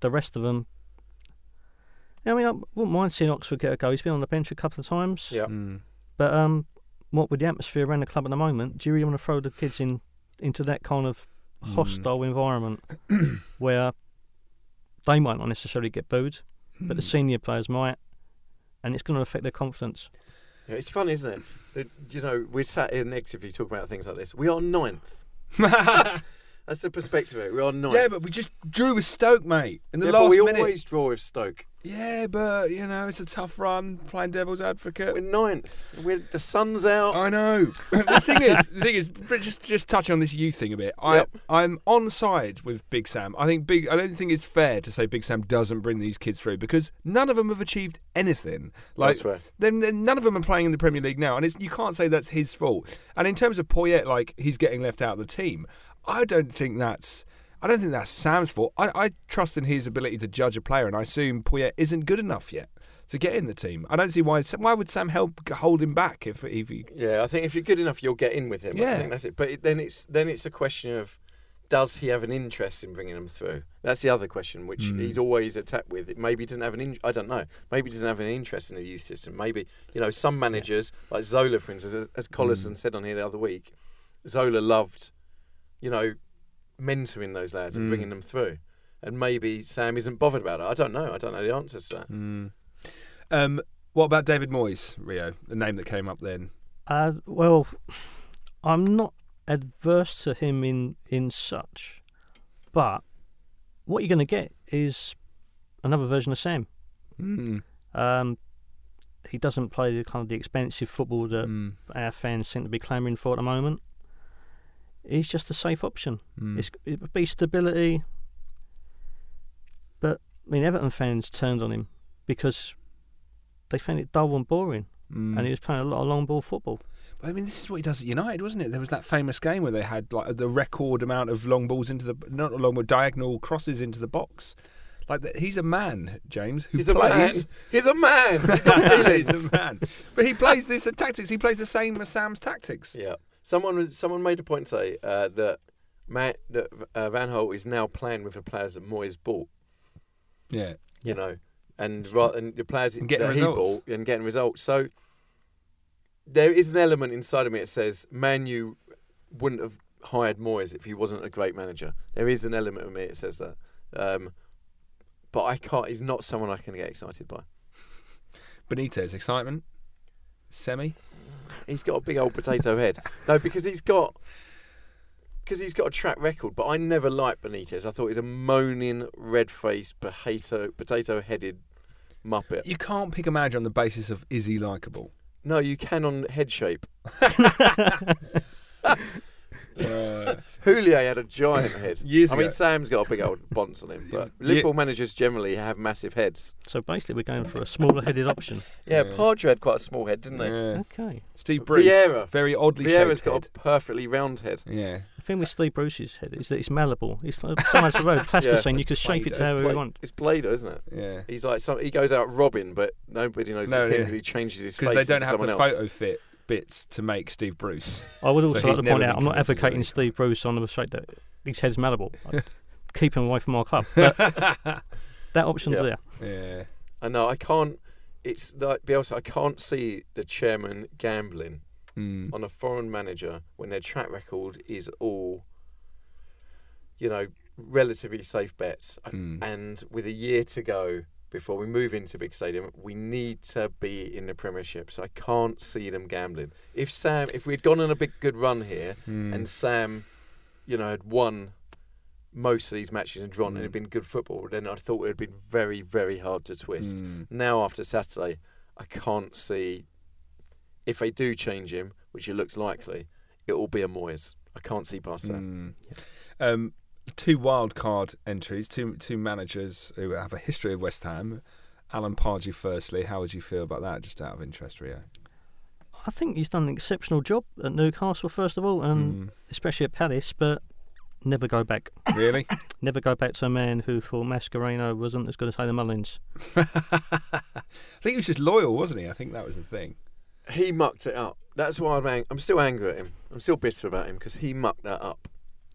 the rest of them. I mean, I wouldn't mind seeing Oxford get a go. He's been on the bench a couple of times. Yeah. Mm. But um, what with the atmosphere around the club at the moment, do you really want to throw the kids in into that kind of Mm. hostile environment where they might not necessarily get booed, but the Mm. senior players might, and it's going to affect their confidence. Yeah, it's fun, isn't it? You know, we're sat here negatively talking about things like this. We are ninth. That's the perspective of it. We are ninth. Yeah, but we just drew with Stoke, mate, in the Yeah, last but we minute. always draw with Stoke. Yeah, but you know it's a tough run playing devil's advocate. We're ninth. We're, the sun's out. I know. the thing is, the thing is, just just touch on this youth thing a bit. I Yep. I'm on side with Big Sam. I think Big. I don't think it's fair to say Big Sam doesn't bring these kids through because none of them have achieved anything. Like That's right. then then none of them are playing in the Premier League now, and it's you can't say that's his fault. And in terms of Poyet, like he's getting left out of the team, I don't think that's. I don't think that's Sam's fault. I, I trust in his ability to judge a player, and I assume Poyet isn't good enough yet. to get in the team. I don't see why. Why would Sam help hold him back if if he? Yeah, I think if you're good enough, you'll get in with him. Yeah. I think that's it. But then it's then it's a question of does he have an interest in bringing him through? That's the other question, which Mm. he's always attacked with. Maybe he doesn't have an. In, I don't know. Maybe he doesn't have an interest in the youth system. Maybe you know some managers like Zola, for instance, as, as Collison Mm. said on here the other week, Zola loved, you know, mentoring those lads and Mm. bringing them through. And maybe Sam isn't bothered about it. I don't know. I don't know the answers to that. Mm. Um, what about David Moyes, Rio? The name that came up then. Uh, well, I'm not adverse to him in in such, but what you're going to get is another version of Sam. Mm. Um, he doesn't play the kind of the expensive football that Mm. our fans seem to be clamouring for at the moment. He's just a safe option. Mm. It's, it would be stability. But I mean, Everton fans turned on him because they found it dull and boring, Mm. and he was playing a lot of long ball football. But I mean, this is what he does at United, wasn't it? There was that famous game where they had like the record amount of long balls into the not long, but diagonal crosses into the box. Like that, he's a man, James, who He's a man. He's a man. He's got feelings. he's a man, but he plays this tactics. He plays the same as Sam's tactics. Yeah. Someone someone made a point say uh, that Man, that uh, Van Gaal is now playing with the players that Moyes bought. Yeah, You know, and rather and the players And getting that he bought and getting results. So there is an element inside of me that says Man Manu wouldn't have hired Moyes if he wasn't a great manager. There is an element of me that says that. Um, but I can't. He's not someone I can get excited by. Benitez, excitement, semi. He's got a big old potato head. No, because he's got because he's got a track record. But I never liked Benitez. I thought he's a moaning, red-faced, potato potato-headed muppet. You can't pick a manager on the basis of is he likable. No, you can on head shape. Uh, Houllier had a giant head. Years I mean. Sam's got a big old bonce on him, but Yeah. Liverpool managers generally have massive heads. So basically, we're going for a smaller-headed option. Yeah, Yeah. Pardew had quite a small head, didn't they? yeah. Okay. Steve Bruce, Vieira. very oddly Vieira's shaped got head. a perfectly round head. Yeah, The thing with Steve Bruce's head is that it's malleable. It's like so much the road plasticine. You can shape it to Play-Doh. however Bla- you want. It's Blader, isn't it? yeah. He's like some, he goes out robbing, but nobody knows No, it's him because he changes his face Because they don't into have someone the else. photo fit bits to make Steve Bruce. I would also he's like to point out, I'm not advocating. Steve Bruce on the straight that his head's malleable. Keep him away from our club. But that option's Yeah. there. Yeah. I know I can't. It's like Bielsa. I can't see the chairman gambling Mm. on a foreign manager when their track record is all, you know, relatively safe bets. Mm. And with a year to go before we move into big stadium, we need to be in the Premiership. So I can't see them gambling. If Sam, if we'd gone on a big good run here, Mm. and Sam, you know, had won most of these matches and drawn, and had Mm. been good football, then I thought it would been very, very hard to twist. Mm. Now after Saturday, I can't see if they do change him, which it looks likely, it will be a Moyes. I can't see past that. Mm. Um, two wild card entries, two two managers who have a history of West Ham. Alan Pardew, firstly, how would you feel about that? Just out of interest, Rio. I think he's done an exceptional job at Newcastle, first of all, and Mm. especially at Palace, but never go back. Really? Never go back to a man who for Mascherano wasn't as good as Hayden Mullins. I think he was just loyal, wasn't he? I think that was the thing. He mucked it up. That's why I'm, ang- I'm still angry at him. I'm still bitter about him because he mucked that up.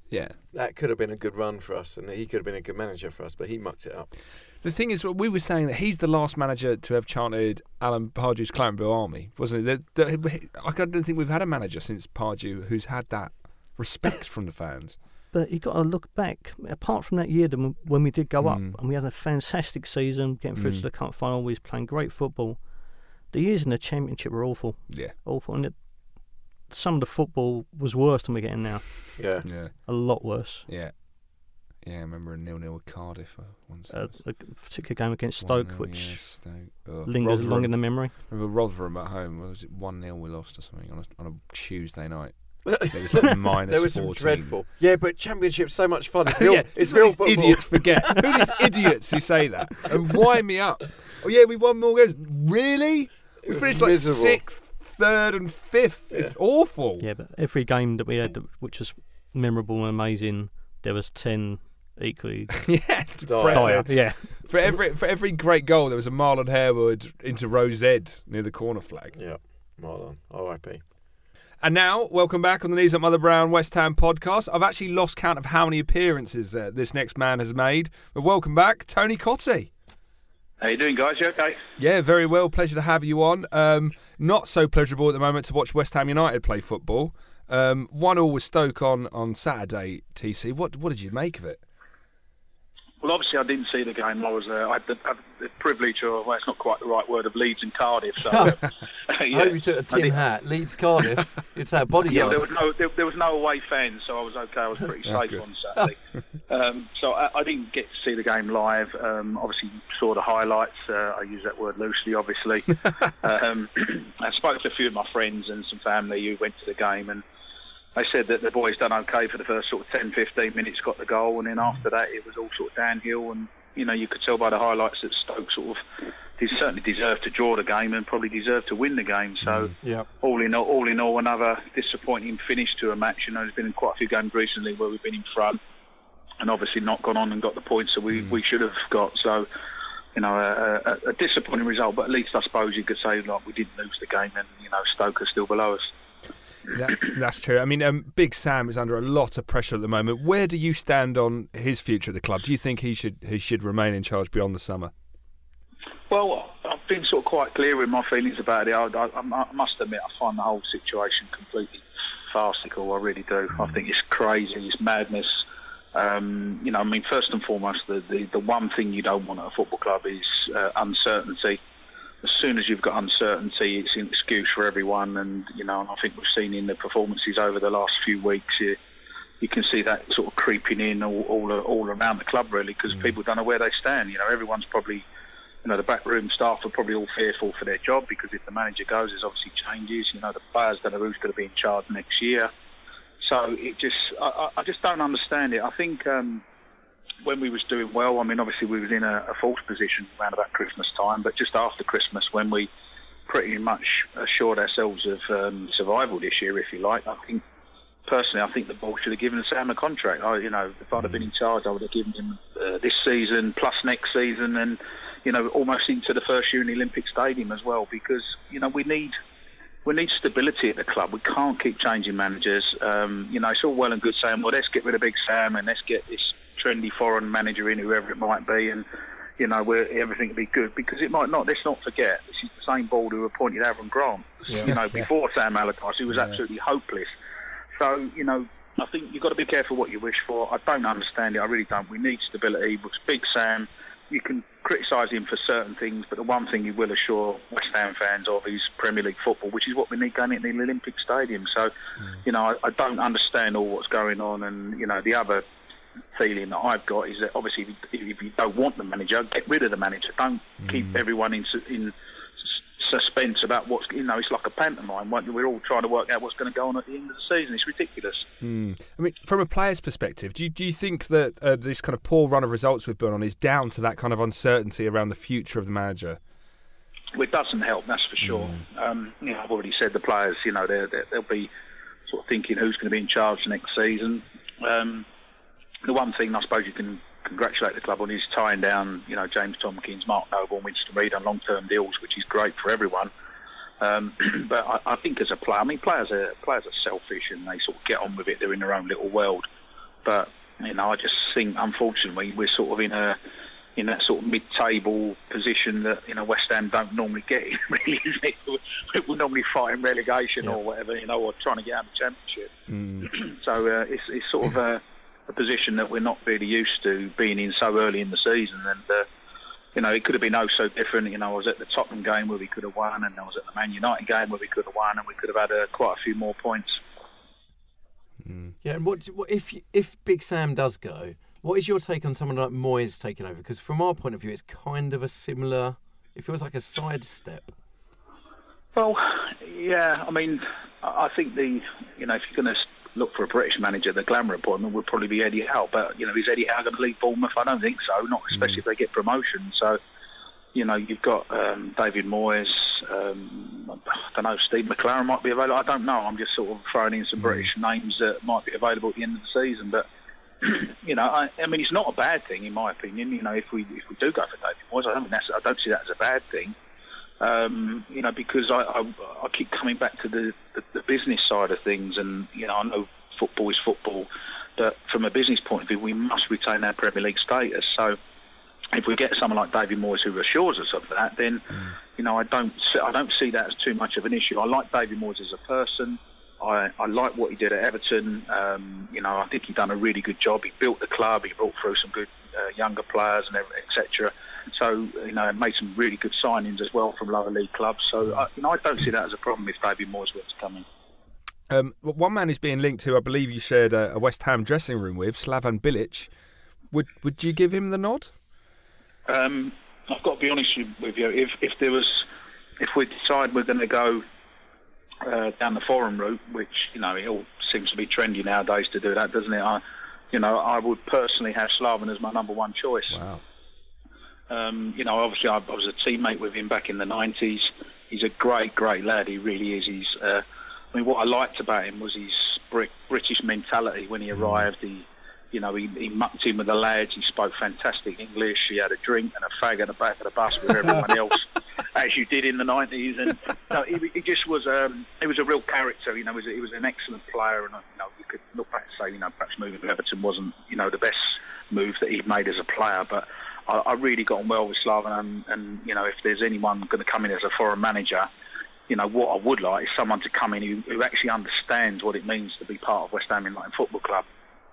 Yeah. That could have been a good run for us, and he could have been a good manager for us, but he mucked it up. The thing is, we were saying that he's the last manager to have chanted Alan Pardew's Clanville Army, wasn't it? The, the, I don't think we've had a manager since Pardew who's had that respect from the fans. But you got to look back. Apart from that year when we did go up Mm. and we had a fantastic season, getting through Mm. to the cup final, we was playing great football. The years in the championship were awful, Yeah, awful, and it, some of the football was worse than we're getting now. Yeah. yeah, A lot worse. yeah. Yeah, I remember a nil-nil with Cardiff uh, once. Uh, a particular game against Stoke, which yeah, Stoke. Ugh. lingers long in the memory. Remember Rotherham at home? Was it one-nil we lost or something on a, on a Tuesday night? It was like minus there was some 14. dreadful. Yeah, but championship's so much fun. It's real, it's it's real football. idiots forget. Who are these idiots who say that and wind me up? Oh yeah, we won more games. Really? We finished like miserable. sixth, third, and fifth. It's awful. Yeah, but every game that we had, that, which was memorable and amazing, there was ten equally yeah, Dire. dire. Yeah. For every for every great goal, there was a Marlon Harewood into Rose Ed near the corner flag. Yeah, Marlon, R.I.P. And now, welcome back on the Knees Up Mother Brown West Ham podcast. I've actually lost count of how many appearances uh, this next man has made. But welcome back, Tony Cottee. How you doing, guys? You okay? Yeah, very well. Pleasure to have you on. Um, not so pleasurable at the moment to watch West Ham United play football. Um, one all with Stoke on on Saturday. TC, what what did you make of it? Well, obviously, I didn't see the game. I was uh, I had the, had the privilege, or well, it's not quite the right word, of Leeds and Cardiff. So, uh, I yeah. hope you took a tin hat. Leeds Cardiff. It's that Yeah, bodyguard. there was no there, there was no away fans, so I was okay. I was pretty Oh, safe good. on Saturday. um, so I, I didn't get to see the game live. Um, obviously, saw the highlights. Uh, I use that word loosely, obviously. um, I spoke to a few of my friends and some family who went to the game, and they said that the boys done okay for the first sort of 10, 15 minutes, got the goal, and then mm. after that it was all sort of downhill. And you know, you could tell by the highlights that Stoke sort of they certainly deserved to draw the game and probably deserved to win the game. So mm. Yeah. all in all, all in all, another disappointing finish to a match. You know, there's been quite a few games recently where we've been in front and obviously not gone on and got the points that we, mm. we should have got. So, you know, a, a, a disappointing result, but at least I suppose you could say like we didn't lose the game, and you know, Stoke are still below us. That, that's true. I mean, um, Big Sam is under a lot of pressure at the moment. Where do you stand on his future at the club? Do you think he should he should remain in charge beyond the summer? Well, I've been sort of quite clear with my feelings about it. I, I, I must admit, I find the whole situation completely farcical. I really do. I think it's crazy. It's madness. Um, you know, I mean, first and foremost, the, the, the one thing you don't want at a football club is uh, uncertainty. As soon as you've got uncertainty, it's an excuse for everyone. And, you know, and I think we've seen in the performances over the last few weeks, you, you can see that sort of creeping in all, all, all around the club, really, because people don't know where they stand. You know, everyone's probably you know, the backroom staff are probably all fearful for their job because if the manager goes, there's obviously changes. You know, the players don't know who's going to be in charge next year. So it just, I, I I just don't understand it. I think um, when we was doing well, I mean, obviously we was in a, a false position around about Christmas time, but just after Christmas when we pretty much assured ourselves of um, survival this year, if you like, I think personally, I think the board should have given Sam a contract. I, you know, if I'd have been in charge, I would have given him uh, this season plus next season, and you know, almost into the first year in the Olympic Stadium as well, because you know we need we need stability at the club. We can't keep changing managers. Um, you know, it's all well and good saying, well, let's get rid of Big Sam and let's get this trendy foreign manager in, whoever it might be, and you know, where everything will be good because it might not. Let's not forget, this is the same board who appointed Avram Grant. You know, before Sam Allardyce, who was absolutely hopeless. So, you know, I think you've got to be careful what you wish for. I don't understand it. I really don't. We need stability. With Big Sam, you can criticise him for certain things, but the one thing you will assure West Ham fans of is Premier League football, which is what we need going into the Olympic Stadium. So, mm. you know, I, I don't understand all what's going on. And, you know, the other feeling that I've got is that obviously if you, if you don't want the manager, get rid of the manager. Don't keep everyone in, in suspense about what's, you know, it's like a pantomime. We're all trying to work out what's going to go on at the end of the season. It's ridiculous. I mean, from a player's perspective, do you, do you think that uh, this kind of poor run of results we've been on is down to that kind of uncertainty around the future of the manager? Well, it doesn't help, that's for sure. Um, you know, I've already said the players, you know, they're, they're, they'll be sort of thinking who's going to be in charge next season. Um, the one thing I suppose you can congratulate the club on is tying down, you know, James Tomkins, Mark Noble, and Winston Reid on long-term deals, which is great for everyone. Um, but I, I think as a player, I mean, players are players are selfish and they sort of get on with it. They're in their own little world. But you know, I just think unfortunately we're sort of in a in that sort of mid-table position that you know West Ham don't normally get in. Really? We're normally fighting relegation or whatever, you know, or trying to get out of the championship. so uh, it's it's sort of a, a position that we're not really used to being in so early in the season, and uh, you know it could have been oh so different. You know, I was at the Tottenham game where we could have won, and I was at the Man United game where we could have won, and we could have had uh, quite a few more points. Yeah, and what, what if if Big Sam does go? What is your take on someone like Moyes taking over? Because from our point of view, it's kind of a similar. It feels like a sidestep. Well, yeah, I mean, I I think the you know if you're going to look for a British manager, the glamour appointment would probably be Eddie Howe. But you know, is Eddie Howe going to leave Bournemouth? I don't think so. Not especially if they get promotion. So, you know, you've got um, David Moyes. Um, I don't know. Steve McClaren might be available. I don't know. I'm just sort of throwing in some British names that might be available at the end of the season. But you know, I, I mean, it's not a bad thing in my opinion. You know, if we if we do go for David Moyes, I don't think that's I don't see that as a bad thing. Um, you know, because I, I I keep coming back to the, the the business side of things, and you know, I know football is football, but from a business point of view, we must retain our Premier League status. So if we get someone like David Moyes who assures us of that, then you know I don't see, I don't see that as too much of an issue. I like David Moyes as a person. I, I like what he did at Everton. Um, you know, I think he done a really good job. He built the club. He brought through some good uh, younger players and etc. So you know, made some really good signings as well from lower league clubs. So I, you know, I don't see that as a problem if David Moyes were to come in. Um, one man who's being linked to, I believe you shared a, West Ham dressing room with, Slaven Bilic. Would would you give him the nod? Um, I've got to be honest with you. If if there was, if we decide we're going to go uh, down the foreign route, which you know it all seems to be trendy nowadays to do that, doesn't it? I, you know, I would personally have Slaven as my number one choice. Wow. Um, you know, obviously I, I was a teammate with him back in the '90s. He's a great, great lad. He really is. He's. Uh, I mean, what I liked about him was his British mentality. When he arrived, he, you know, he, he mucked in with the lads. He spoke fantastic English. He had a drink and a fag at the back of the bus with everyone else, as you did in the '90s. And no, he, he just was. Um, he was a real character. You know, he was, he was an excellent player. And you know, you could look back and say, you know, perhaps moving to Everton wasn't, you know, the best move that he'd made as a player, but. I, I really got on well with Slaven, and, and you know, if there's anyone going to come in as a foreign manager, you know, what I would like is someone to come in who, who actually understands what it means to be part of West Ham United Football Club.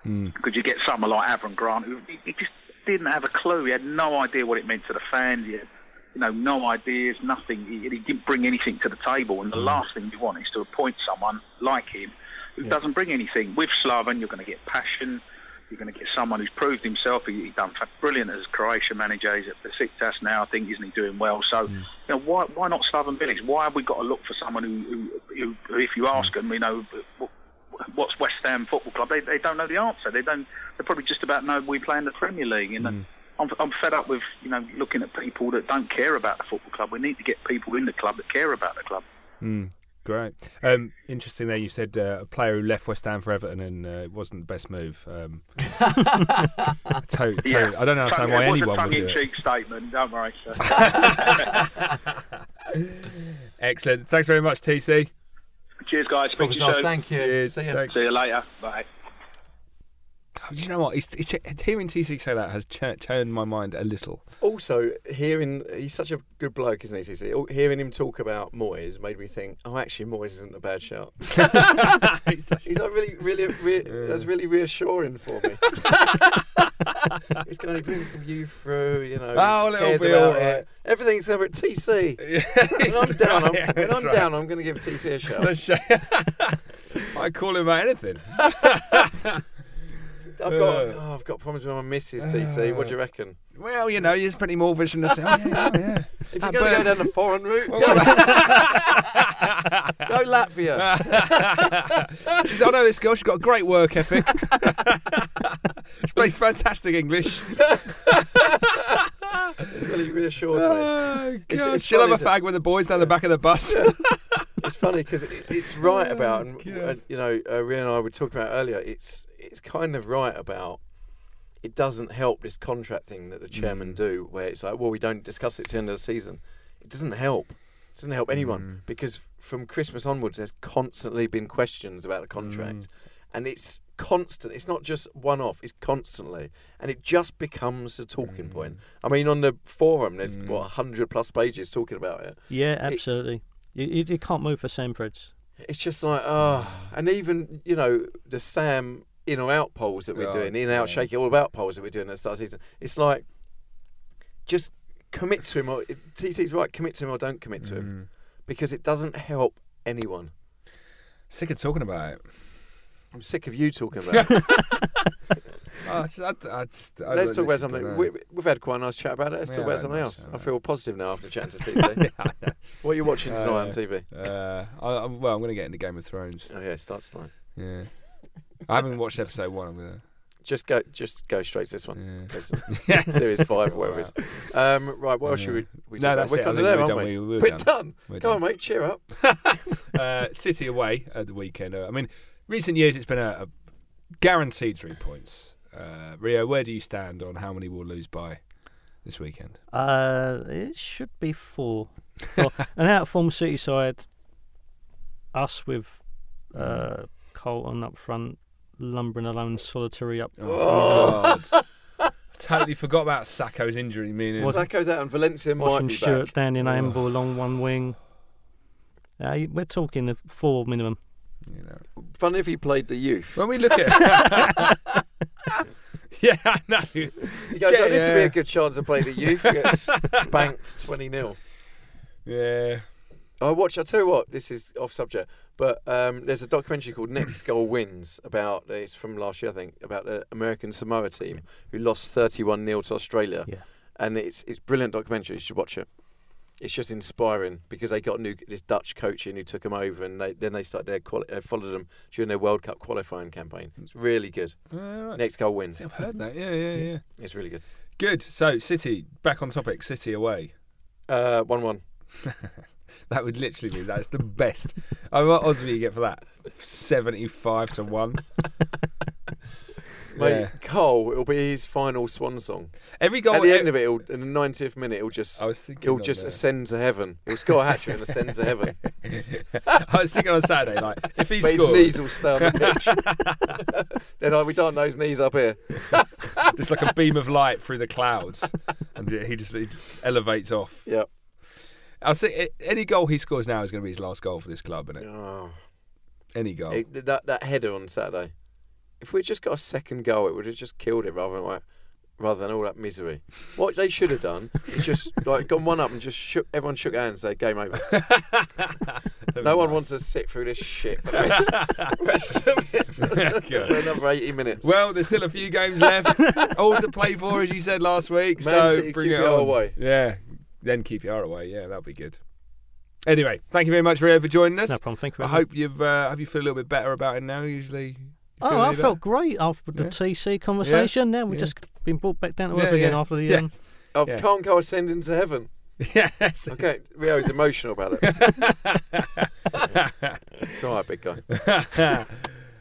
Hmm. Because you get someone like Avram Grant who he, he just didn't have a clue. He had no idea what it meant to the fans. He had, you know, no ideas, nothing. He, he didn't bring anything to the table. And the hmm. last thing you want is to appoint someone like him who doesn't bring anything. With Slaven, you're going to get passion. You're going to get someone who's proved himself. He, he's done brilliant as Croatia manager. He's at Besiktas now. I think isn't he doing well? So, mm. you know, why why not Slaven Bilic? Why have we got to look for someone who, who, who if you ask mm. them, you know, wh- what's West Ham Football Club? They they don't know the answer. They don't. They probably just about know we play in the Premier League. You know, mm. I'm I'm fed up with you know looking at people that don't care about the football club. We need to get people in the club that care about the club. Mm, great. Um, interesting there. You said uh, a player who left West Ham for Everton and uh, it wasn't the best move. Um, to- to- I don't understand why it was anyone a would do it. tongue-in-cheek statement. Don't worry. Sir. Excellent. Thanks very much, TC. Cheers, guys. Speak to you soon. thank you. Cheers. See ya. Thanks. See you later. Bye. Oh, do you know what? It's, it's, hearing TC say that has ch- turned my mind a little. Also, hearing he's such a good bloke, isn't he? Hearing him talk about Moyes made me think, oh, actually, Moyes isn't a bad shout. he's like really, really, re- that's really reassuring for me. he's going to bring some youth through, you know. Oh, it'll be all right. it. Everything's over at TC. when I'm down, I'm, when I'm down, I'm going to give TC a shout. I call him about anything. I've got, oh, I've got problems with my missus, TC. What do you reckon? Well, you know, there's plenty more vision to say. Oh, yeah, yeah, yeah. If you're going to go down the foreign route, go, go Latvia. She's, I know this girl. She's got a great work ethic. she plays fantastic English. It's really reassured me. Oh, It's- it's She'll have a to- fag with the boys down the back of the bus. It's funny because it, it's right about, and, God. and, you know, uh, Rio and I were talking about earlier. It's it's kind of right about. It doesn't help this contract thing that the chairman mm. do, where it's like, well, we don't discuss it to the end of the season. It doesn't help. It doesn't help anyone mm. because from Christmas onwards, there's constantly been questions about the contract, mm. and it's constant. It's not just one off. It's constantly, and it just becomes a talking point. I mean, on the forum, there's what hundred plus pages talking about it. Yeah, absolutely. You, you, can't move for Sampras. It's just like, oh, and even you know the Sam in or out polls that we're doing, in or out, shake it all about polls that we're doing at the start of the season. It's like, just commit to him. Or TC's right, commit to him or don't commit to him, because it doesn't help anyone. Sick of talking about it. I'm sick of you talking about. it. I just, I, I just, Let's talk about something. We, we've had quite a nice chat about it. Let's Yeah, talk about something else. I I feel positive now after chatting to TC. Know. what are you watching tonight on Uh, TV? Uh, I, well, I'm going to get into Game of Thrones. Oh yeah, start slow. Yeah. I haven't watched episode one. I'm gonna. Just go, just go straight to this one. Yeah. Go to Yes. Series five, whatever it is. Um, right, what else should we? we no, that's about? it. We're, kind think of there, we're aren't done. we? We- we're We're done. done. We're Go done. on, mate. Cheer up. uh, City away at the weekend. Uh, I mean, recent years it's been a, a guaranteed three points. Uh, Rio, where do you stand on how many we'll lose by this weekend? Uh, it should be four. Well, an out of form City side, us with uh, Carlton up front, lumbering alone solitary up. Oh, God. totally forgot about Sakho's injury. Meaning, What- Sakho's out and Valencia might Washington be Stewart back. down in. Amble along one wing. Uh, we're talking the four minimum. you know. Funny if he played the youth. When we look at, yeah, I know. He goes, Yeah, oh, this would be a good chance to play the youth. Gets banked 20 0. Yeah, I watch. I tell you what, this is off subject, but um, there's a documentary called Next Goal Wins about it's from last year, I think, about the American Samoa team who lost 31 0 to Australia, Yeah. and it's it's brilliant documentary. You should watch it. It's just inspiring because they got new this Dutch coach in who took them over, and they, then they started their quali- uh, followed them during their World Cup qualifying campaign. It's really good. All right. Next goal wins. I've heard that. Yeah, yeah, yeah. It's really good. Good. So, City back on topic. City away. Uh, one one. That would literally be that's the best. I mean, what odds will you get for that? Seventy-five to one. Mate, Yeah. Cole, it'll be his final swan song. Every goal At the end of it, he'll, in the 90th minute, he'll just I was thinking. he'll just the- ascend to heaven. He'll score a hat trick and ascend to heaven. I was thinking on Saturday, like if he But his knees will stay on the pitch. then like, we don't know his knees up here. just like a beam of light through the clouds, and he just, he just elevates off. Yeah. I'll say any goal he scores now is going to be his last goal for this club, isn't it? Oh. Any goal. It- that that header on Saturday. If we'd just got a second goal, it would have just killed it rather than like, rather than all that misery. What they should have done is just like gone one up and just shook everyone shook hands. Say game over. No one wants to sit through this shit for rest, rest of it for another eighty minutes. Well, there's still a few games left, all to play for, as you said last week. Man so City, bring keep it on. away. Yeah, then keep your away. Yeah, that'll be good. Anyway, thank you very much, Rio, for joining us. No problem. Thank you. I Very hope you've uh, hope you feel a little bit better about it now. Usually, you much. feel Oh, I any felt great after the Yeah. TC conversation. Now we've Yeah. just been brought back down to Yeah, earth again yeah. after the. Yeah. Um, I yeah. can't go ascending to heaven. yes. Okay, Rio's emotional about it. it's all right, big guy.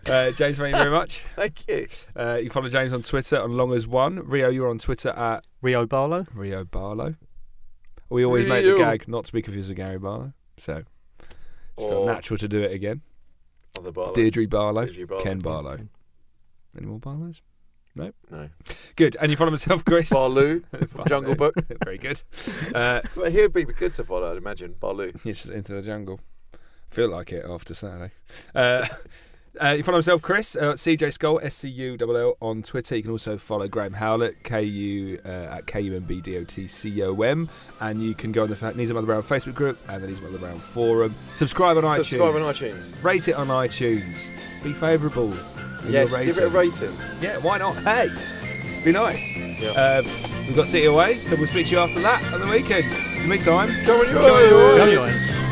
uh, James, thank you very much. Thank you. Uh, you follow James on Twitter on Long as One. Rio, you're on Twitter at Rio Barlow. Rio Barlow. We always make the gag not to be confused with Gary Barlow, so it felt Or natural to do it again. other Barlows. Deirdre Barlow, Deirdre Barlow. Ken Barlow. Any more Barlows? No. No. Good. And you follow myself, Chris. Barloo. Barlow. Jungle Book. Very good. Uh, But he'd be good to follow, I'd imagine. Barloo. Yes, into the jungle. Feel like it after Saturday. Uh, uh, you follow myself, Chris, uh, CJ Skull, S C U L L on Twitter. You can also follow Graham Howlett, K U uh, at K U M B D O T C O M, and you can go on the Fa- Needs Mother Brown Facebook group and the Needs Mother Brown forum. Subscribe on iTunes. Subscribe on iTunes. Rate it on iTunes. Be favourable. Yes, give it a rating. Yeah, why not? Hey, be nice. Yeah. Um, we've got City away, so we'll speak to you after that on the weekend. In the meantime, Come on, you